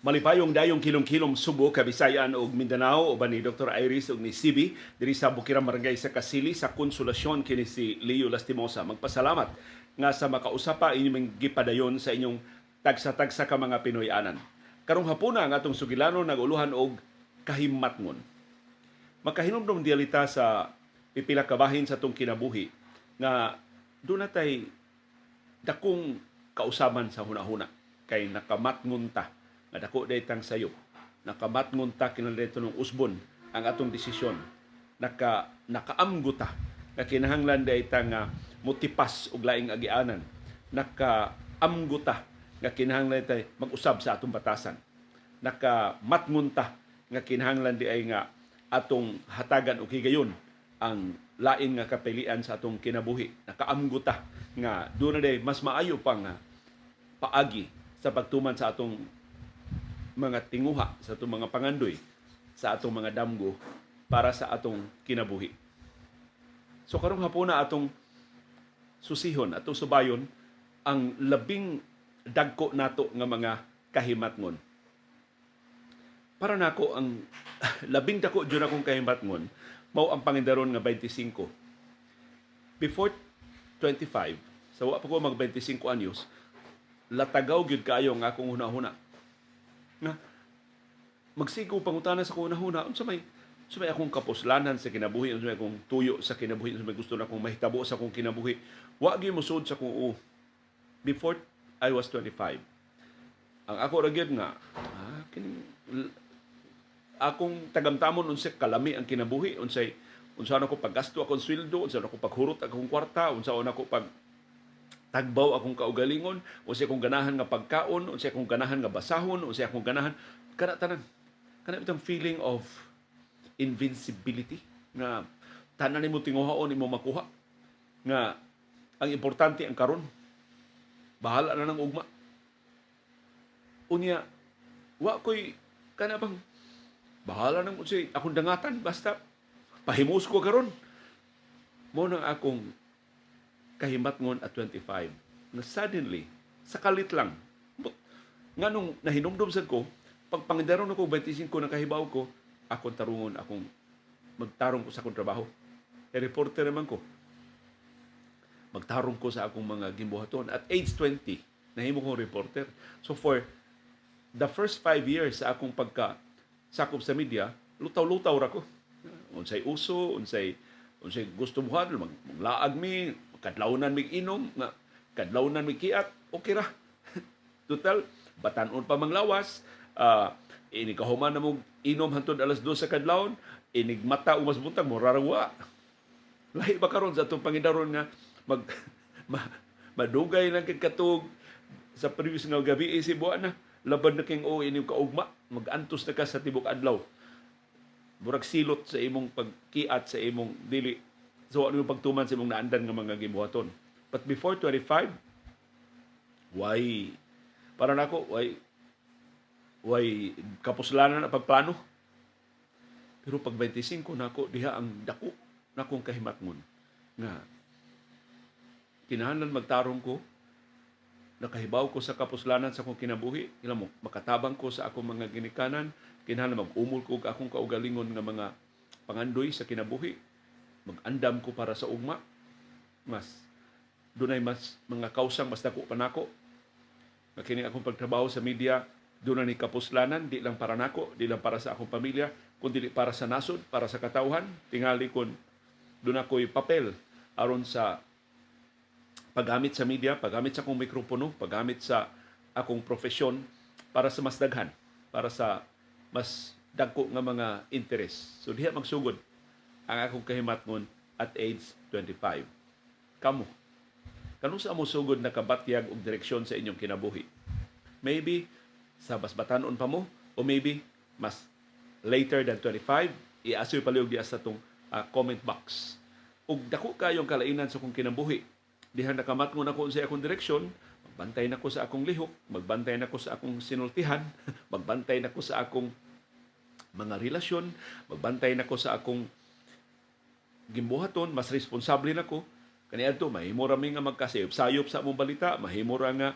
Malipayong dayong kilom-kilom Subo, Kabisayan ug Mindanao uban ni Dr. Iris ug ni Sibi diri sa Bukirang Barangay sa Kasili sa konsolasyon kini si Leo Lastimosa. Magpasalamat nga sa makausapa inyong gipadayon sa inyong tagsa-tagsa ka mga Pinoyanan. Karong hapuna ang atong sugilano naguluhan og kahimatngon. Makahinumdum dialita sa pipila kabahin sa atong kinabuhi nga doon natay dakong kausaban sa hunahuna kay nakamatngon ta nga dako daytang sayo. Nakamatngon ta kinalito ng usbon ang atong desisyon. Naka nakaamgo ta nga kinahanglan daytang nga motipas og laing agianan. Nakaamgo ta nga kinahanglan tay mag-usab sa atong batasan. Nakamatngon ta nga kinahanglan di ay nga atong hatagan og higayon ang lain nga kapilian sa atong kinabuhi. Nakaamgo ta nga doon na mas maayo pa nga paagi sa pagtuman sa atong mga tinguha sa atong mga pangandoy sa atong mga damgo para sa atong kinabuhi. So karong hapon na atong susihon, atong subayon ang labing dagko nato nga mga kahimatngon. Para nako ang labing dako jud akong kahimatngon mao ang pangindaron nga 25. Before 25, sa wa pa ko mag 25 anyos, latagaw gyud kayo nga akong hunahuna nga magsigo pangutana sa kunahuna unsa may unsa may akong kapuslanan sa kinabuhi unsa may akong tuyo sa kinabuhi unsa may gusto na akong mahitabo sa akong kinabuhi. Wa gyud musud sa kung oh, before I was 25 ang ako ra nga ah, kining akong tagamtamon unsay kalami ang kinabuhi. Unsay unsa na ko paggasto akong sweldo unsa na paghurot akong kwarta unsa na pag tagbaw akong kaugalingon unsay akong ganahan nga pagkaon unsay akong ganahan nga basahon unsay akong ganahan. Kana tanan kana itong feeling of invincibility nga tanan nimo tinguhaon imo makuha. Nga ang importante ang karon. Bahala na ng ugma. Unya wa koy kana bang bahala nang unsay akong dangatan basta pahimos ko karon. Mo nang akong kahimatngon at 25 na suddenly sakalit lang nga nung nahinumdum sad ko pag pangidaron ako 25 na kahibaw ko akong tarungon akong magtarong ko sa akong trabaho. E reporter naman ko. Magtarong ko sa akong mga gimbuhaton. At age 20 nahimo kong reporter. So for the first five years sa akong pagka sakop sa media lutaw-lutaw ra ko. Unsay uso unsay unsay gusto mo mag, maglaag mi kadlawnan mig inom nga kadlawnan mig kiat okay ra. Total batanon pa manglawas uh, ini kahuman na mo inom hantod alas 2 sa kadlawon inig mata umas buntag mo rarawa lahi ba karon sa atong pangidaron nga mag ma, madugay lang katug sa previous nga gabi eh, si buwan na laban na king o ini kaugma magantos na ka sa tibok adlaw. Murag silot sa imong pagkiat sa imong dili So ano yung pagtuman sa imong naandan nga mga gibuhaton. But before 25, why para nako why why kapuslanan na pagplano. Pero pag 25 nako diha ang dako nakong kahimatngon nga kinahanglan magtarong ko nakahibaw ko sa kapuslanan sa akong kinabuhi ila mo makatabang ko sa akong mga ginikanan kinahanglan mag-umol ko akong kaugalingon nga mga pangandoy sa kinabuhi mag-andam ko para sa ugma. Mas dunay mas mga kausang mas dako pa nako. Nga akong pagtrabaho sa media doon ni kapuslanan di lang para nako di lang para sa akong pamilya kundi para sa nasod para sa katawhan tingali kon doon ako'y papel aron sa paggamit sa media paggamit sa akong mikropono paggamit sa akong profesyon para sa mas daghan para sa mas dagko nga mga interes. So diha magsugod ang akong kahimatngon at age 25. Kamu, kanong sa mo sugod na kabatyag og direksyon sa inyong kinabuhi? Maybe sa basbatanon pa mo o maybe mas later than 25, i-asoy paliog diya sa tong uh, comment box. Ug dako kayong kalainan sa akong kinabuhi. Diha nakamatngon ako sa akong direksyon, magbantay nako sa akong lihok, magbantay nako sa akong sinultihan, magbantay nako sa akong mga relasyon, magbantay nako sa akong gimbuhaton mas responsable nako kaniadto mahimo ra mi nga magkasayop sayop sa among balita mahimo ra nga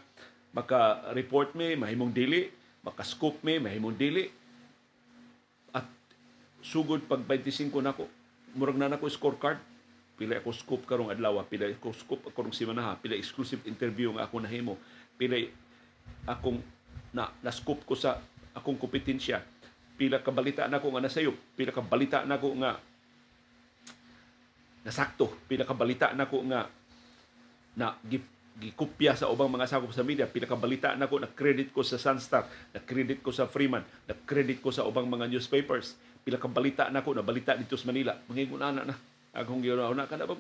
maka-report mi mahimong dili makascoop me, mahimong dili. At sugod pag 25 nako, murag na nako scorecard. Pila ako scoop karong adlaw, pila ako scoop karong simana, pila exclusive interview nga ako nahimo, pila akong na na-scoop ko sa akong kompetensya. Pila ka balita nako nga nasayop, pila ka balita nako nga nasakto, pila ka balita nako nga na gi- gikopya sa ubang mga sakop sa media. Pila ka balita nako na credit ko sa Sunstar na credit ko sa Freeman na credit ko sa ubang mga newspapers. Pila ka balita nako na balita dito sa Manila. Mangingon ana na. Akong ginawa na. Ka na ba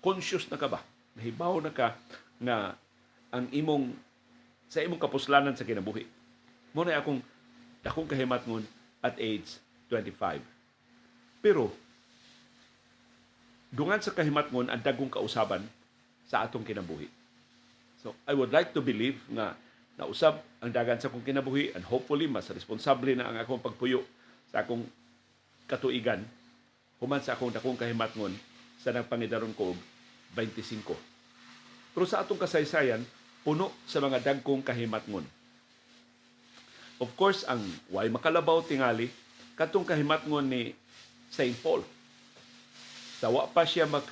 conscious na ka ba? Nahibaw na ka nga ang imong sa imong kapuslanan sa kinabuhi. Mo na akong akong kahimatngon at age 25 pero dungan sa kahimatngon ang dagong kausaban sa atong kinabuhi So I would like to believe nga nausab ang dagan sa akong kinabuhi and hopefully mas responsable na ang akong pagpuyo sa akong katuigan human sa akong dakong kahimatngon sa nagpangidaron ko og 25. Pero sa atong kasaysayan, puno sa mga dagkong kahimatngon. Of course, ang way makalabaw tingali, katong kahimatngon ni St. Paul. Sawa pa siya mag,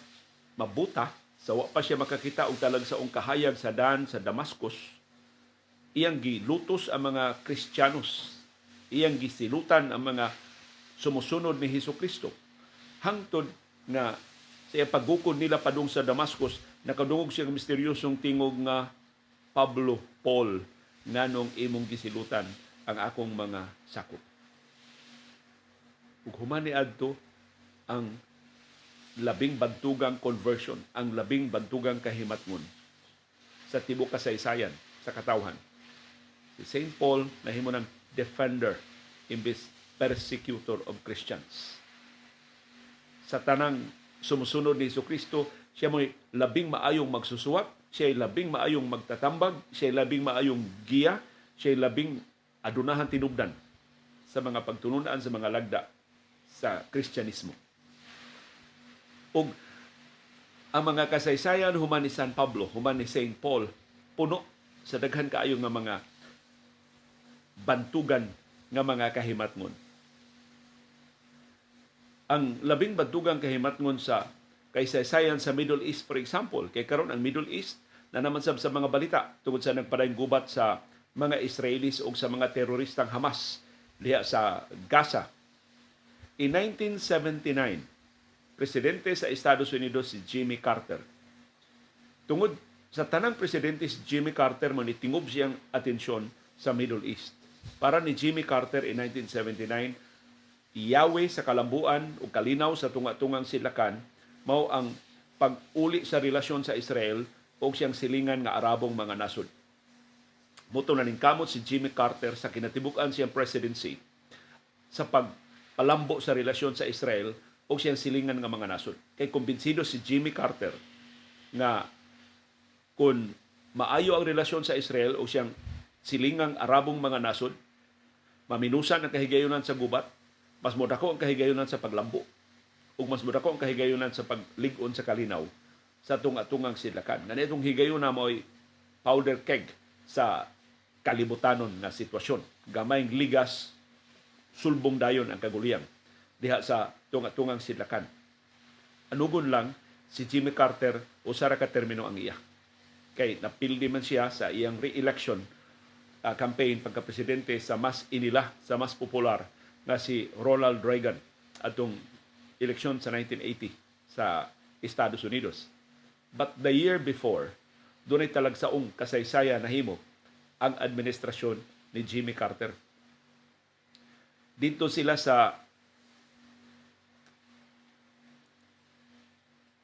mabuta, sa wa pa siya makakita og talag sa ong kahayag sa dan sa Damascus iyang gilutos ang mga Kristiyanos. Iyang gisilutan ang mga sumusunod ni Hesus Kristo hangtod nga sa pagukod nila padung sa Damascus nakadungog siya misteryosong tingog nga Pablo Paul nganong imong gisilutan ang akong mga sakop. Ug human adto ang labing bantugang conversion, ang labing bantugang kahimatngon sa tibok kasaysayan sa katawhan. Si St. Paul nahimo ng defender imbis persecutor of Christians. Sa tanang sumusunod ni Iso Kristo, siya mo'y labing maayong magsusuwat, siya labing maayong magtatambag, siya labing maayong giya, siya labing adunahan tinubdan sa mga pagtununan sa mga lagda sa Kristyanismo ug ang mga kasaysayan human ni San Pablo, human ni St. Paul, puno sa daghan kaayo nga mga bantugan nga mga kahimatngon. Ang labing bantugang kahimatngon sa kasaysayan sa Middle East, for example, kay karon ang Middle East na naman sa mga balita tungod sa nagpadayong gubat sa mga Israelis o sa mga teroristang Hamas diha sa Gaza. In 1979, presidente sa Estados Unidos si Jimmy Carter. Tungod sa tanang presidente si Jimmy Carter man itingob siyang atensyon sa Middle East. Para ni Jimmy Carter in 1979, iyawe sa kalambuan o kalinaw sa tunga-tungang silakan mao ang pag-uli sa relasyon sa Israel o siyang silingan nga Arabong mga nasod. Muto na kamot si Jimmy Carter sa kinatibukan siyang presidency sa pagpalambo sa relasyon sa Israel o siyang silingan nga mga nasod. Kay kumbinsido si Jimmy Carter nga kung maayo ang relasyon sa Israel o siyang silingang Arabong mga nasod, maminusan ang kahigayonan sa gubat, mas modako ang kahigayonan sa paglambo, ug mas modako ang kahigayonan sa pagligon sa kalinaw sa tunga-tungang sidlakan. Nga itong higayon na mo'y powder keg sa kalibutanon na sitwasyon. Gamayng ligas, sulbong dayon ang kaguliyang diha sa tunga-tungang sidlakan. Anugon lang si Jimmy Carter usara ka termino ang iya. Kay napildi man siya sa iyang re-election uh, campaign pagka-presidente sa mas inila, sa mas popular na si Ronald Reagan atong eleksyon sa 1980 sa Estados Unidos. But the year before, doon ay talagsaong kasaysaya na himo ang administrasyon ni Jimmy Carter. Dito sila sa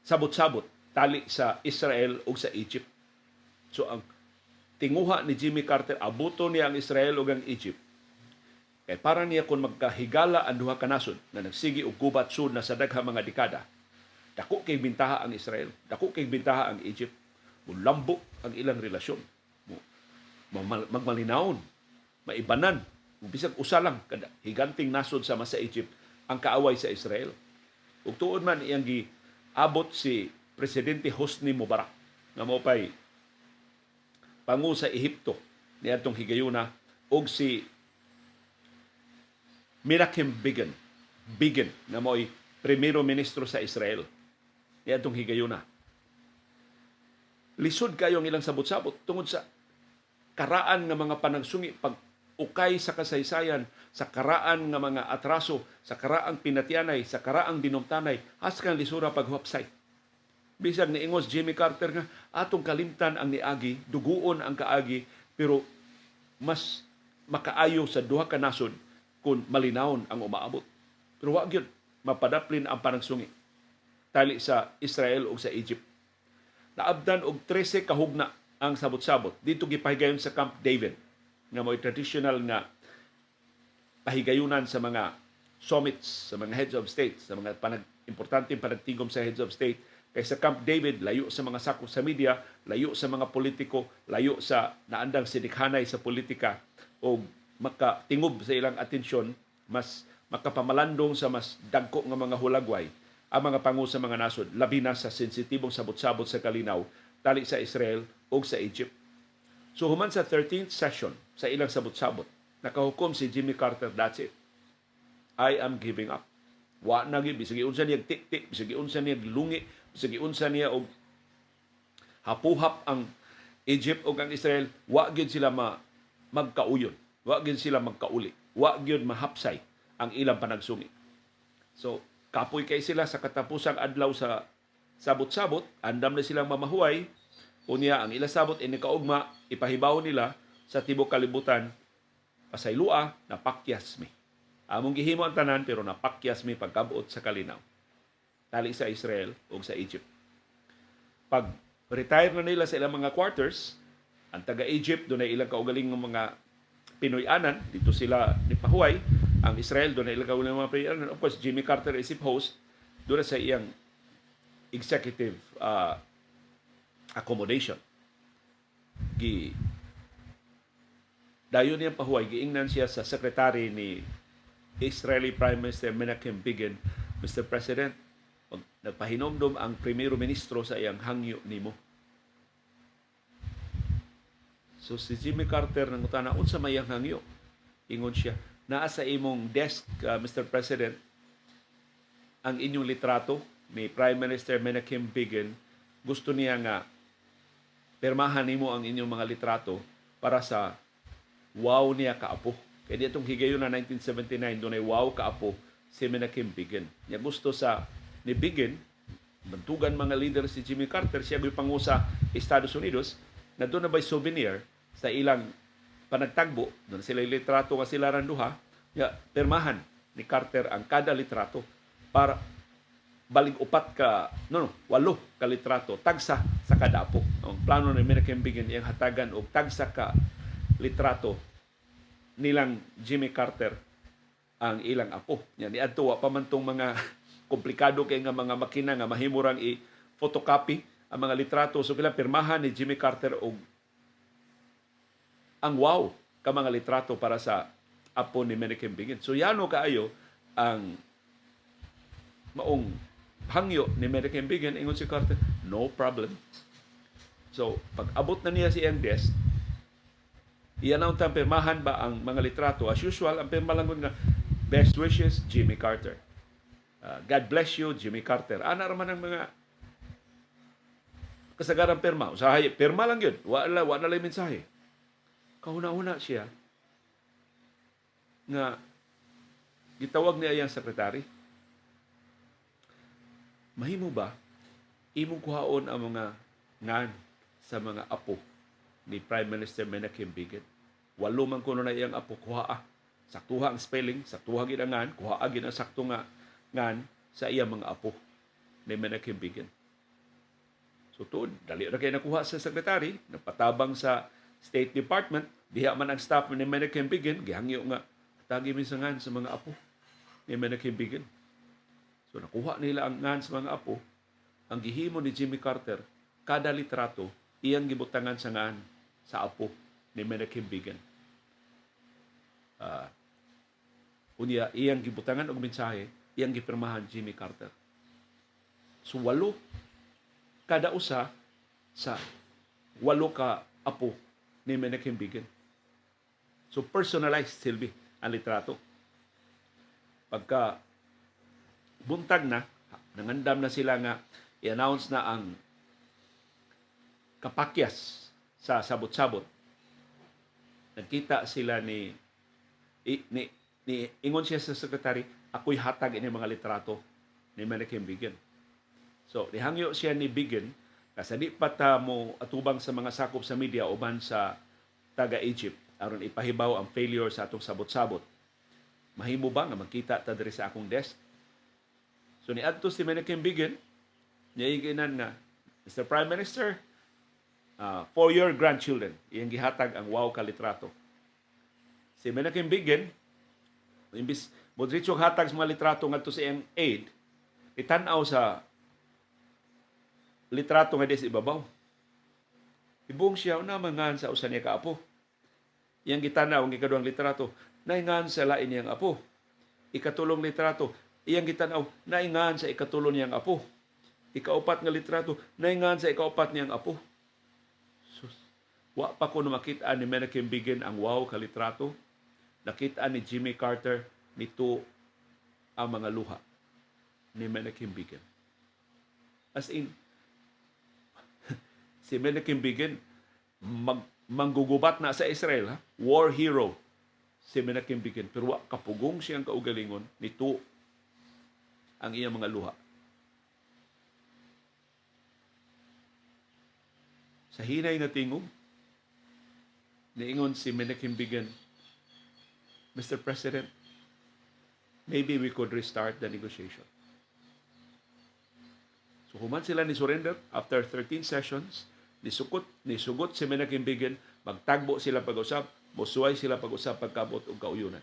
sabot-sabot tali sa Israel ug sa Egypt. So ang tinguha ni Jimmy Carter abuto niya ang Israel ug ang Egypt. Kay para niya kung magkahigala ang duha ka nasod na nagsigi og gubat sud na sa daghang mga dekada. Dako kay bintaha ang Israel, dako kay bintaha ang Egypt. Mulambok ang ilang relasyon. Magmalinawon, maibanan, bisag usa lang kada higanting nasod sa masa Egypt ang kaaway sa Israel. Ug tuod man iyang gi abot si Presidente Hosni Mubarak nga mo pay pangu sa Ehipto ni atong higayuna og si Menachem Begin. Begin na mo'y primero ministro sa Israel. Niya itong higayuna. Lisod kayo ang ilang sabot-sabot tungod sa karaan nga mga panagsungi pag ukay sa kasaysayan, sa karaan nga mga atraso, sa karaang pinatyanay, sa karaang dinumtanay, haskan lisura paghuapsay. Bisag ni Ingos Jimmy Carter nga atong kalimtan ang niagi, duguon ang kaagi, pero mas makaayo sa duha ka nasod kung malinawon ang umaabot. Pero wa gyud mapadaplin ang panagsungi tali sa Israel o sa Egypt. Naabdan og 13 kahugna ang sabot-sabot dito gipahigayon sa Camp David nga mo'y traditional nga pahigayunan sa mga summits, sa mga heads of state, sa mga panag importanteng panagtigom sa heads of state kay sa Camp David layo sa mga sakop sa media, layo sa mga politiko, layo sa naandang sinikhanay sa politika o makatingob sa ilang atensyon, mas makapamalandong sa mas dagko nga mga hulagway ang mga pangu sa mga nasod, labi na sa sensitibong sabot-sabot sa kalinaw, tali sa Israel o sa Egypt. So human sa 13th session sa ilang sabot-sabot, nakahukom si Jimmy Carter, that's it. I am giving up. Wa na gyud bisag unsa niya tik-tik, bisag unsa niya lungi, bisag unsa niya og hapuhap ang Egypt o ang Israel, wa gyud sila ma magkauyon. Wa gyud sila magkauli. Wa gyud mahapsay ang ilang panagsungi. So, kapoy kay sila sa katapusang adlaw sa sabot-sabot, andam na silang mamahuay, unya ang ila sabot ini kaugma ipahibaw nila sa tibok kalibutan pasaylua napakyas mi. Among gihimo ang tanan pero napakyas mi pagkabuot sa kalinaw. Tali sa Israel o sa Egypt. Pag retire na nila sa ilang mga quarters, ang taga-Egypt doon ay ilang kaugaling ng mga Pinoy-anan, dito sila ni Pahuay, ang Israel doon na ilagaw ng mga. And of course, Jimmy Carter isip host doon sa iyang executive uh, accommodation. Gi dayon niyang pahuay, giingnan siya sa secretary ni Israeli Prime Minister Menachem Begin, Mr. President, nagpahinomdom ang primero ministro sa iyang hangyo nimo. So si Jimmy Carter nang utana unsa may hangyo? Ingon siya, naa sa imong desk, uh, Mr. President, ang inyong litrato ni Prime Minister Menachem Begin. Gusto niya nga permahan nimo ang inyong mga litrato para sa wow niya kaapo. Kaya itong higayon na 1979, doon ay wow kaapo si Menachem Begin. Niya gusto sa ni Begin, bantugan mga leader si Jimmy Carter, siya pangusa Estados Unidos, na doon na by souvenir sa ilang panagtagbo, doon sila litrato nga sila randuha, ya, permahan ni Carter ang kada litrato para balig upat ka, no, no, walo ka litrato, tagsa sa kada apo. Ang plano ni American Begin iyang hatagan og tagsa ka litrato nilang Jimmy Carter ang ilang apo. Yan, niadto wa pa man tong mga komplikado kay nga mga makina nga mahimurang i-photocopy ang mga litrato. So kailang pirmahan ni Jimmy Carter og ang wow ka mga litrato para sa apo ni Menachem Begin. So yano kaayo ang maong hangyo ni Menachem Begin ingon si Carter, no problem. So, pag abot na niya si ang iyan ang pirmahan ba ang mga litrato. As usual, ang pirma lang nga, best wishes, Jimmy Carter. Uh, God bless you, Jimmy Carter. Ana raman ang mga kasagaran pirma. Usahay, pirma lang yun. Wala, wala lang mensahe kauna-una siya nga gitawag niya iyang sekretary. Mahimo ba imong kuhaon ang mga ngan sa mga apo ni Prime Minister Menachem Begin? Walo man kuno na iyang apo kuha ah. Saktuha ang spelling, saktuha gid ang ngan, kuha gid ang sakto nga ngan sa iyang mga apo ni Menachem Begin. So tuod, dali ra kay nakuha sa sekretary, napatabang sa State Department, diha man ang staff ni Menachem Begin, gihangyo nga tagi minsangan sa mga apo ni Menachem Begin. So nakuha nila ang ngan sa mga apo, ang gihimo ni Jimmy Carter, kada litrato, iyang gibutangan sa ngan sa apo ni Menachem Begin. Uh, unya, iyang gibutangan og mensahe, iyang gipirmahan Jimmy Carter. So walo kada usa sa walo ka apo ni Menachem Begin. So personalized silbi ang litrato. pagka buntag na nangandam na sila nga i-announce na ang kapakyas sa sabot-sabot. Nagkita sila ni ni ni ingon siya sa secretary ako'y hatag ini mga litrato ni Menachem Begin so nihangyo siya ni Begin kasi di pa ta mo atubang sa mga sakop sa media uban sa taga Egypt aron ipahibaw ang failure sa atong sabot-sabot. Mahimo ba nga makita ta diri sa akong desk? So ni adto si Menachem Begin niya iginan nga Mr. Prime Minister uh, for your grandchildren. Iyang gihatag ang wow ka litrato. Si Menachem Begin imbis mo diretso hatag sa mga litrato ngadto sa iyang aid itan-aw sa litrato nga sa ibabaw. Ibong siya na mangan sa usa niya ka apo. Iyang gitanaw ang ikaduhang litrato naingan sa lain niyang apo. Ikatulong litrato iyang gitanaw naingan sa ikatulong niyang apo. Ikaupat nga litrato naingan sa ikaupat niyang apo Sus. wa pa ko makita ni Menachem Begin ang wow ka litrato nakita ni Jimmy Carter nito ang mga luha ni Menachem Begin. As in, si Menachem Begin mag, manggugubat na sa Israel, ha? war hero si Menachem Begin. Pero wa kapugong siyang kaugalingon nito ang iyang mga luha. Sa hinay nga tingog, niingon si Menachem Begin, Mr. President, maybe we could restart the negotiation. So human sila ni surrender after 13 sessions, nisukot, nisugot si Menachem Begin, magtagbo sila pag-usap, musuway sila pag-usap pagkabot og kauyunan.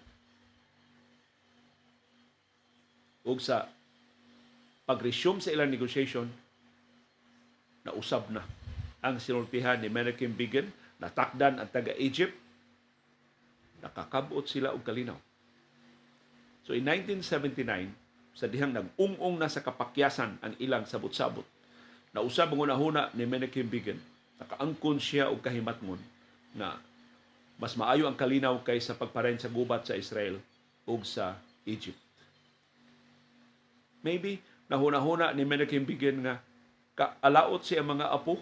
Ug sa pag-resume sa ilang negotiation, nausab na ang sinultihan ni Menachem Begin, natakdan ang taga-Egypt, nakakabot sila og kalinaw. So in 1979, sa dihang nag-ung-ung na sa kapakyasan ang ilang sabot-sabot, nausab ang una-huna ni Menachem Begin, nakaangkon siya og kahimatngon na mas maayo ang kalinaw kaysa pagparen sa gubat sa Israel ug sa Egypt. Maybe nahuna-huna ni Menachem Begin nga kaalaot siya mga apo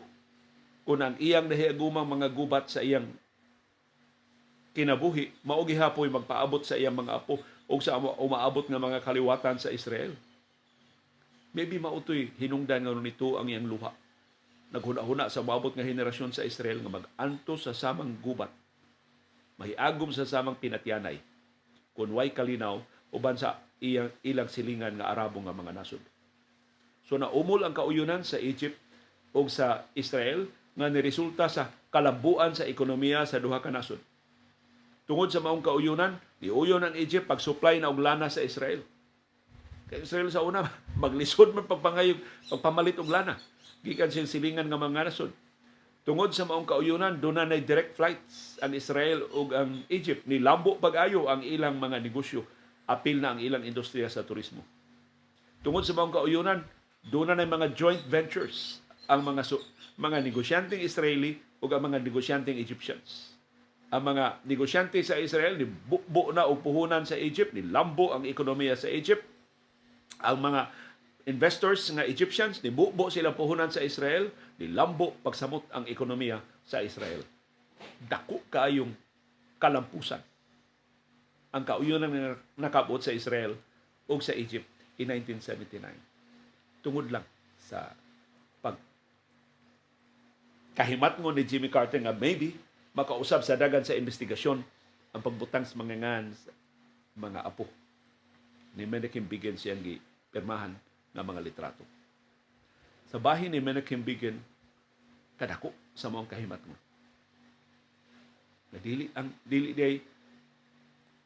kung ang iyang nahiagumang mga gubat sa iyang kinabuhi mao gihapoy magpaabot sa iyang mga apo o sa umaabot nga mga kaliwatan sa Israel. Maybe mautoy hinungdan nga nito ang iyang luha. Naghuna-huna sa maabot nga henerasyon sa Israel nga mag-anto sa samang gubat. Mahiagom sa samang pinatyanay. Kung way kalinaw uban sa iyang ilang silingan nga arabo nga mga nasod. So naumol ang kauyunan sa Egypt o sa Israel nga niresulta sa kalambuan sa ekonomiya sa duha ka nasod tungod sa maong kauyunan, niuyon ang Egypt pag-supply na og lana sa Israel. Kay Israel sa una, maglisod man pagpangayog, pagpamalit og lana. Gikan siyang silingan nga mga nasod. Tungod sa maong kauyunan, doon na direct flights ang Israel ug ang Egypt. Nilambo pag-ayo ang ilang mga negosyo. Apil na ang ilang industriya sa turismo. Tungod sa maong kauyunan, doon na mga joint ventures ang mga mga negosyanteng Israeli ug ang mga negosyanteng Egyptians ang mga negosyante sa Israel ni bukbo na og puhunan sa Egypt, ni lambo ang ekonomiya sa Egypt. Ang mga investors nga Egyptians ni bukbo sila puhunan sa Israel, ni lambo pagsamot ang ekonomiya sa Israel. Dako kaayong kalampusan ang kauyunan nga nakabot sa Israel o sa Egypt in 1979. Tungod lang sa kahimatngon ni Jimmy Carter nga maybe makausab sa dagan sa investigasyon ang pagbutang sa mga ngan mga apo ni Menachem Begin siyang gipirmahan ng mga litrato. Sa bahin ni Menachem Begin, kadako sa mga kahimat mo. Dili ang dili day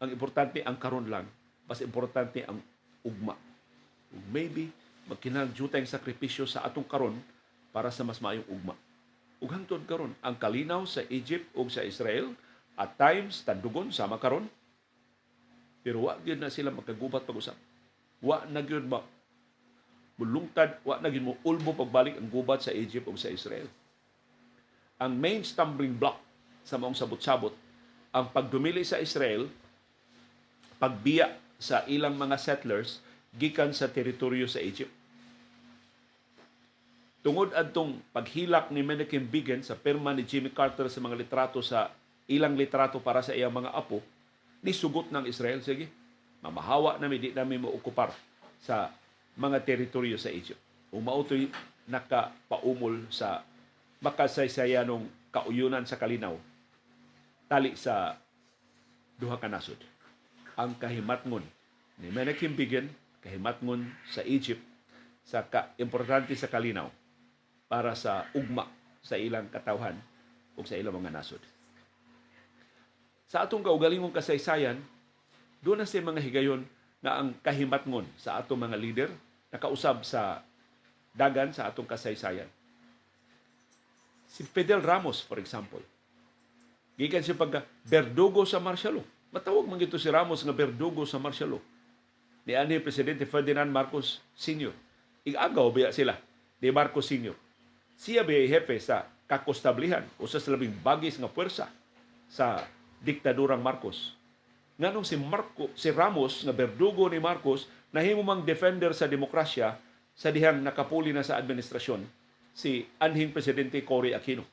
ang importante ang karon lang, mas importante ang ugma. Ug maybe magkinahanglan sakripisyo sa atong karon para sa mas maayong ugma ug hangtod karon ang kalinaw sa Egypt ug sa Israel at times tandugon sama karon. Pero wa gyud na sila magkagubat pag-usap. Wa na gyud ma bulungtad wa na gyud mo ulbo pagbalik ang gubat sa Egypt ug sa Israel. Ang main stumbling block sa maong sabot-sabot ang pagdumili sa Israel pagbiya sa ilang mga settlers gikan sa teritoryo sa Egypt. Tungod adtong paghilak ni Menachem Begin sa pirma ni Jimmy Carter sa mga litrato sa ilang litrato para sa iyang mga apo, ni sugot ng Israel, sige, mamahawa na di namin maokupar sa mga teritoryo sa Egypt. Umautoy nakapaumol sa makasaysayanong kauyunan sa kalinaw tali sa duha ka nasod. Ang kahimatngon ni Menachem Begin, kahimatngon sa Egypt, sa ka importante sa kalinaw para sa ugma sa ilang katawhan o sa ilang mga nasod. Sa atong kaugalingong kasaysayan, doon na sa mga higayon nga ang kahimatngon sa atong mga leader nakausab sa dagan sa atong kasaysayan. Si Fidel Ramos, for example, gikan siya pagka berdugo sa martial law. Matawag man gito si Ramos nga berdugo sa martial law. Ni ani Presidente Ferdinand Marcos Sr. Igagaw biya sila ni Marcos Sr siya ba hepe sa kakostablihan o sa labing bagis nga puwersa sa diktadurang Marcos. Nganong si Marco, si Ramos nga berdugo ni Marcos nahimo mang defender sa demokrasya sa dihang nakapuli na sa administrasyon si anhing presidente Cory Aquino.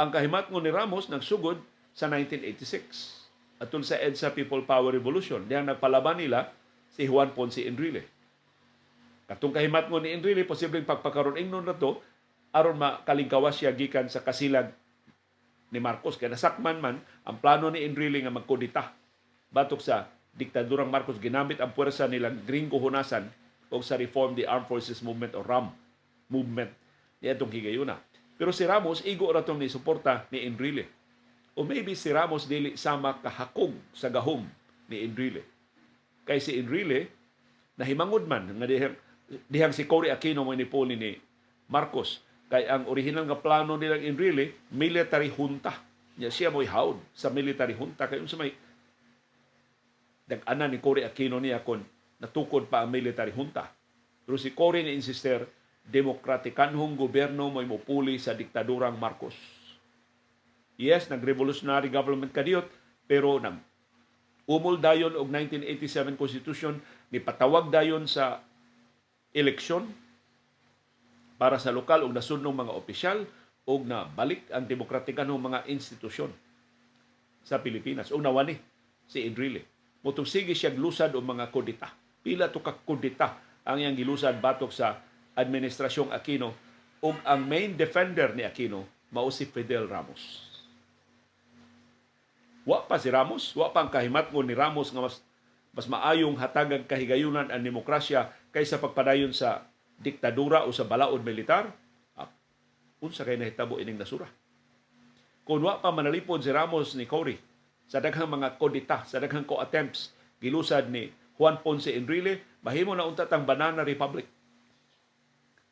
Ang kahimatngon ni Ramos nagsugod sa 1986 atol sa EDSA People Power Revolution dihang nagpalaban nila si Juan Ponce Enrile Katong kahimatngon ni Enrile, posibleng pagpakaroon ingnon na to, aron makalingkawas siya gikan sa kasilag ni Marcos. Kaya nasakman man ang plano ni Enrile nga magkodita batok sa diktadurang Marcos ginamit ang puwersa nilang gringo hunasan o sa Reform the Armed Forces Movement o RAM movement ni atong higayuna. Pero si Ramos igo ra tong ni suporta ni Enrile. O maybe si Ramos dili sama kahakog sa gahom ni Enrile. Kay si Enrile nahimangod man nga dihang dihang si Cory Aquino mo inipuli ni Marcos. Kay ang original nga plano nilang in really military junta. Niya siya mo'y hawd sa military junta. Kay unsa may dag-ana ni Cory Aquino niya kon natukod pa ang military junta. Pero si Cory ni insister demokratikanhong gobyerno mo'y mupuli sa diktadurang Marcos. Yes nag-revolutionary government kadiyot pero nang umol dayon og 1987 constitution ni patawag dayon sa eleksyon para sa lokal ug nasudnong mga opisyal ug na balik ang demokratikanong mga institusyon sa Pilipinas ug nawani si Enrile. Mutong sige siya lusad og mga kudita. Pila to ka kudita ang iyang gilusad batok sa administrasyong Aquino ug ang main defender ni Aquino mao si Fidel Ramos. Wa pa si Ramos, wa pa ang kahimatngon ni Ramos nga mas mas maayong hatagag kahigayunan ang demokrasya kaysa pagpadayon sa diktadura o sa balaod militar. Ah, unsa kay nahitabo ining nasura. Kung wa pa manalipod si Ramos ni Cory sa daghang mga kodita, sa daghang co-attempts gilusad ni Juan Ponce Enrile, mahimo na unta tang Banana Republic.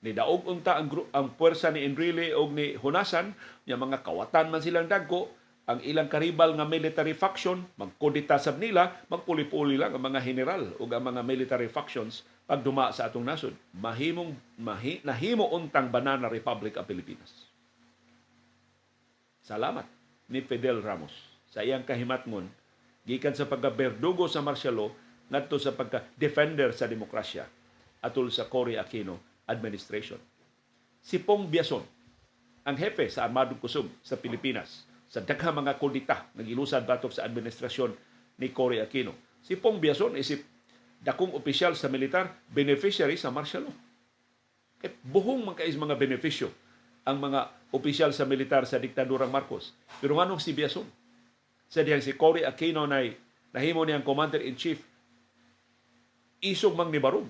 Ni daog unta ang, ang puwersa ni Enrile o ni Hunasan, nga mga kawatan man silang dagko, ang ilang karibal nga military faction, magkudita sab nila, magpuli-puli lang ang mga general o ang mga military factions pag duma sa atong nasod. Mahimong, mahi, nahimo untang Banana Republic ang Pilipinas. Salamat ni Fidel Ramos sa iyang kahimatngon gikan sa pagkaberdugo sa martial law ngadto sa pagka-defender sa demokrasya atol sa Cory Aquino administration. Si Pong Biason, ang hepe sa Armadong Kusog sa Pilipinas, sa daghang mga kudita nagilusad batok sa administrasyon ni Cory Aquino. Si Pong Biason isip dakong opisyal sa militar, beneficiary sa martial law. Kaya buhong mga kais mga benepisyo ang mga opisyal sa militar sa diktadurang Marcos. Pero nganong si Biason? Sa diyang si Cory Aquino na nahimo niyang commander-in-chief, isog mang ni Barong,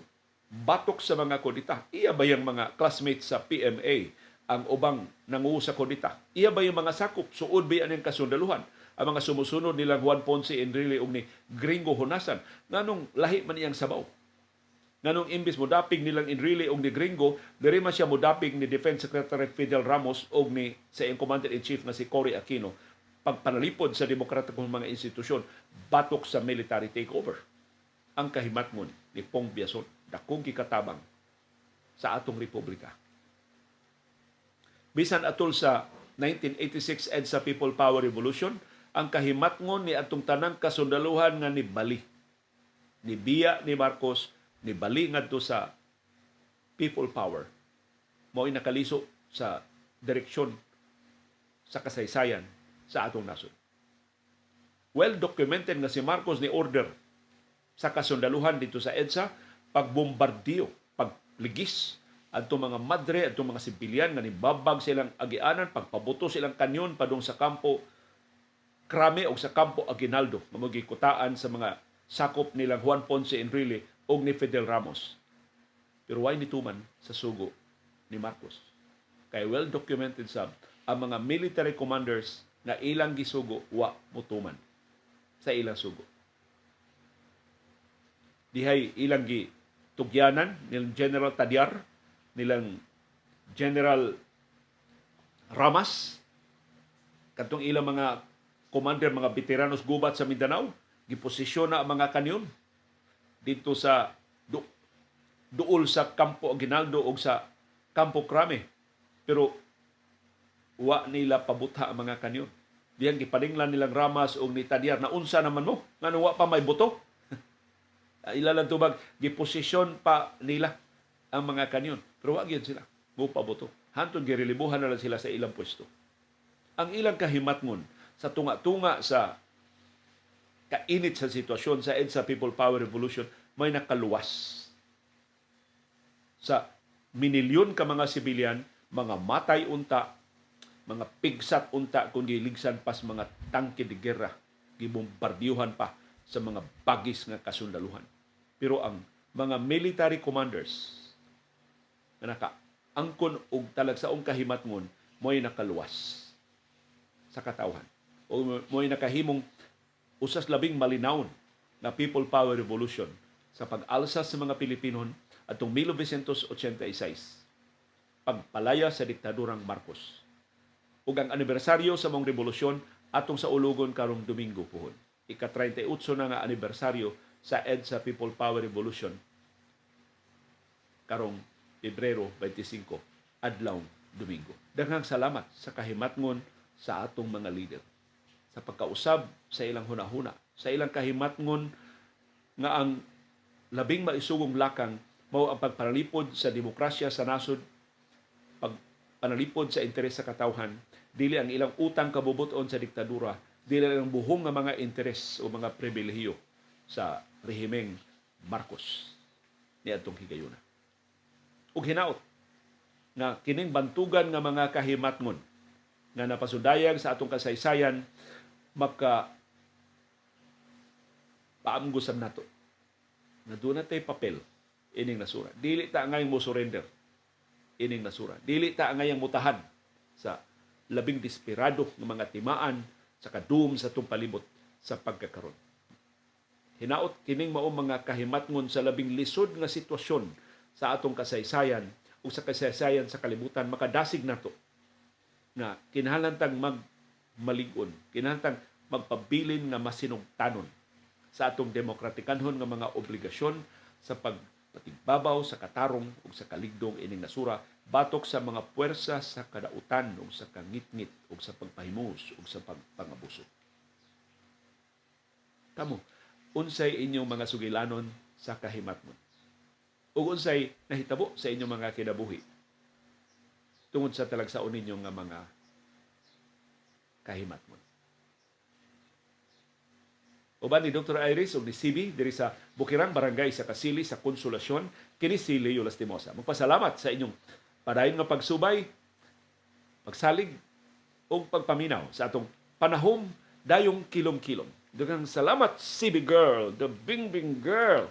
batok sa mga kudita. Iya ba yung mga classmates sa PMA ang ubang nanguho sa kodita. Iya ba yung mga sakop? Suod ba yan kasundaluhan? Ang mga sumusunod nilang Juan Ponce Enrile ug ni Gringo Honasan. Nganong lahi man iyang sabaw? Nganong imbis mo dapig nilang Enrile ug ni Gringo, diri man siya mo dapig ni Defense Secretary Fidel Ramos ug ni sa iyang Commander-in-Chief na si Cory Aquino pagpanalipod sa demokratikong mga institusyon batok sa military takeover. Ang kahimatmon ni Pong Biason, dakong kikatabang sa atong republika bisan atol sa 1986 EDSA People Power Revolution, ang kahimatngon ni atong tanang kasundaluhan nga ni Bali ni biya ni Marcos ni bali ngadto sa people power mo'y nakaliso sa direksyon sa kasaysayan sa atong nasod. Well documented nga si Marcos ni order sa kasundaluhan dito sa EDSA pagbombardiyo, pagligis adto mga madre, adto mga sibilyan nga nibabag silang agianan, pagpabuto silang kanyon padung sa kampo Krame o sa kampo Aguinaldo, mamagikutaan sa mga sakop nilang Juan Ponce Enrile o ni Fidel Ramos. Pero why nituman sa sugo ni Marcos? Kay well documented sab ang mga military commanders na ilang gisugo wa mutuman sa ilang sugo. Dihay ilang gi tugyanan nilang General Tadyar, nilang General Ramas, katong ilang mga commander, mga veteranos gubat sa Mindanao, giposisyon na ang mga kanyon dito sa du, duol sa Campo Aguinaldo o sa Campo Crame. Pero wa nila pabutha ang mga kanyon. Diyan gipaninglan nilang Ramas o ni Tadyar na unsa naman mo nga wa pa may buto. Ilalang tubag giposisyon pa nila ang mga kanyon. Pero wa gyud sila mo pabuto. Hantod girelibuhan na lang sila sa ilang pwesto. Ang ilang kahimatngon sa tunga-tunga sa kainit sa sitwasyon sa EDSA People Power Revolution may nakaluwas sa minilyon ka mga sibilyan, mga matay unta, mga pigsat unta kung giligsan pas mga tangke de guerra, gibombardiyuhan pa sa mga bagis nga kasundaluhan. Pero ang mga military commanders nga naka angkon og talagsaong kahimatngon mo'y nakaluwas sa katawhan o mo'y nakahimong usas labing malinawon na people power revolution sa pag-alsa sa mga Pilipinon atong 1986 pagpalaya sa diktadurang Marcos. Ug ang anibersaryo sa mong revolusyon atong sa ulugon karong Domingo puhon ika-38 na nga anibersaryo sa EDSA People Power Revolution karong Pebrero 25 adlaw Domingo. Daghang salamat sa kahimatngon sa atong mga leader sa pagkausab sa ilang hunahuna, sa ilang kahimatngon nga ang labing maisugong lakang mao ang pagpanalipod sa demokrasya sa nasod, pagpanalipod sa interes sa katawhan, dili ang ilang utang kabubuton sa diktadura, dili ang buhong nga mga interes o mga pribilehiyo sa rehimeng Marcos ni atong higayuna. Ug hinaot nga kining bantugan nga mga kahimatngon nga napasudayag sa atong kasaysayan maka paamgusab nato na doon tay papel ining nasura. Dili ta ngay mo surrender ining nasura. Dili ta ngay mutahan sa labing desperado ng mga timaan sa kadum sa tung palibot sa pagkakaron. Hinaot kining mao mga kahimatngon sa labing lisod nga sitwasyon sa atong kasaysayan o sa kasaysayan sa kalibutan makadasig nato nga kinahanglan mag maligon. Kinahanglan magpabilin nga masinungtanon sa atong demokratikanhon nga mga obligasyon sa pagpatigbabaw sa katarong ug sa kaligdong ining nasura batok sa mga puwersa sa kadautan ug sa kangitngit ug sa pagpahimus ug sa pagpangabuso. Kamo, unsay inyong mga sugilanon sa kahimatmon? Ug unsay nahitabo sa inyong mga kinabuhi tungod sa talagsaon ninyo nga mga kahimatmon. Uban ni Dr. Iris ug ni CB diri sa Bukirang Barangay sa Kasili sa Konsolasyon kini si Leo Lastimosa. Magpasalamat sa inyong padayon nga pagsubay, pagsalig ug pagpaminaw sa atong panahom dayong kilom-kilom. Daghang salamat CB girl, the Bing Bing girl.